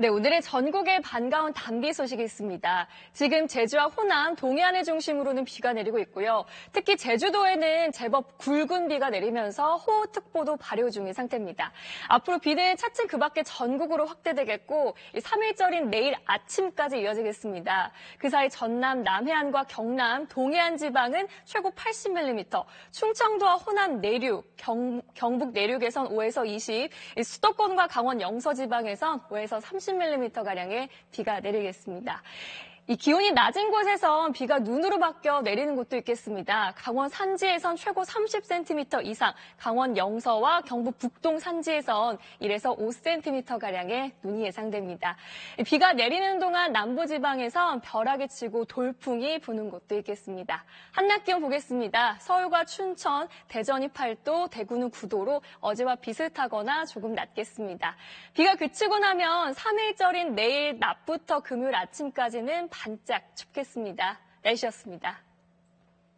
네, 오늘은 전국에 반가운 단비 소식이 있습니다. 지금 제주와 호남, 동해안을 중심으로는 비가 내리고 있고요. 특히 제주도에는 제법 굵은 비가 내리면서 호우특보도 발효 중인 상태입니다. 앞으로 비는 차츰 그 밖에 전국으로 확대되겠고 3일절인 내일 아침까지 이어지겠습니다. 그 사이 전남, 남해안과 경남, 동해안 지방은 최고 80mm, 충청도와 호남 내륙, 경, 경북 내륙에선 5에서 20, 수도권과 강원 영서 지방에선 5에서 30 30mm가량의 비가 내리겠습니다. 이 기온이 낮은 곳에선 비가 눈으로 바뀌어 내리는 곳도 있겠습니다. 강원 산지에선 최고 30cm 이상, 강원 영서와 경북 북동 산지에선 1에서 5cm가량의 눈이 예상됩니다. 비가 내리는 동안 남부지방에선 벼락이 치고 돌풍이 부는 곳도 있겠습니다. 한낮 기온 보겠습니다. 서울과 춘천, 대전이 8도, 대구는 9도로 어제와 비슷하거나 조금 낮겠습니다. 비가 그치고 나면 3일절인 내일 낮부터 금요일 아침까지는 반짝 춥겠습니다. 날씨였습니다.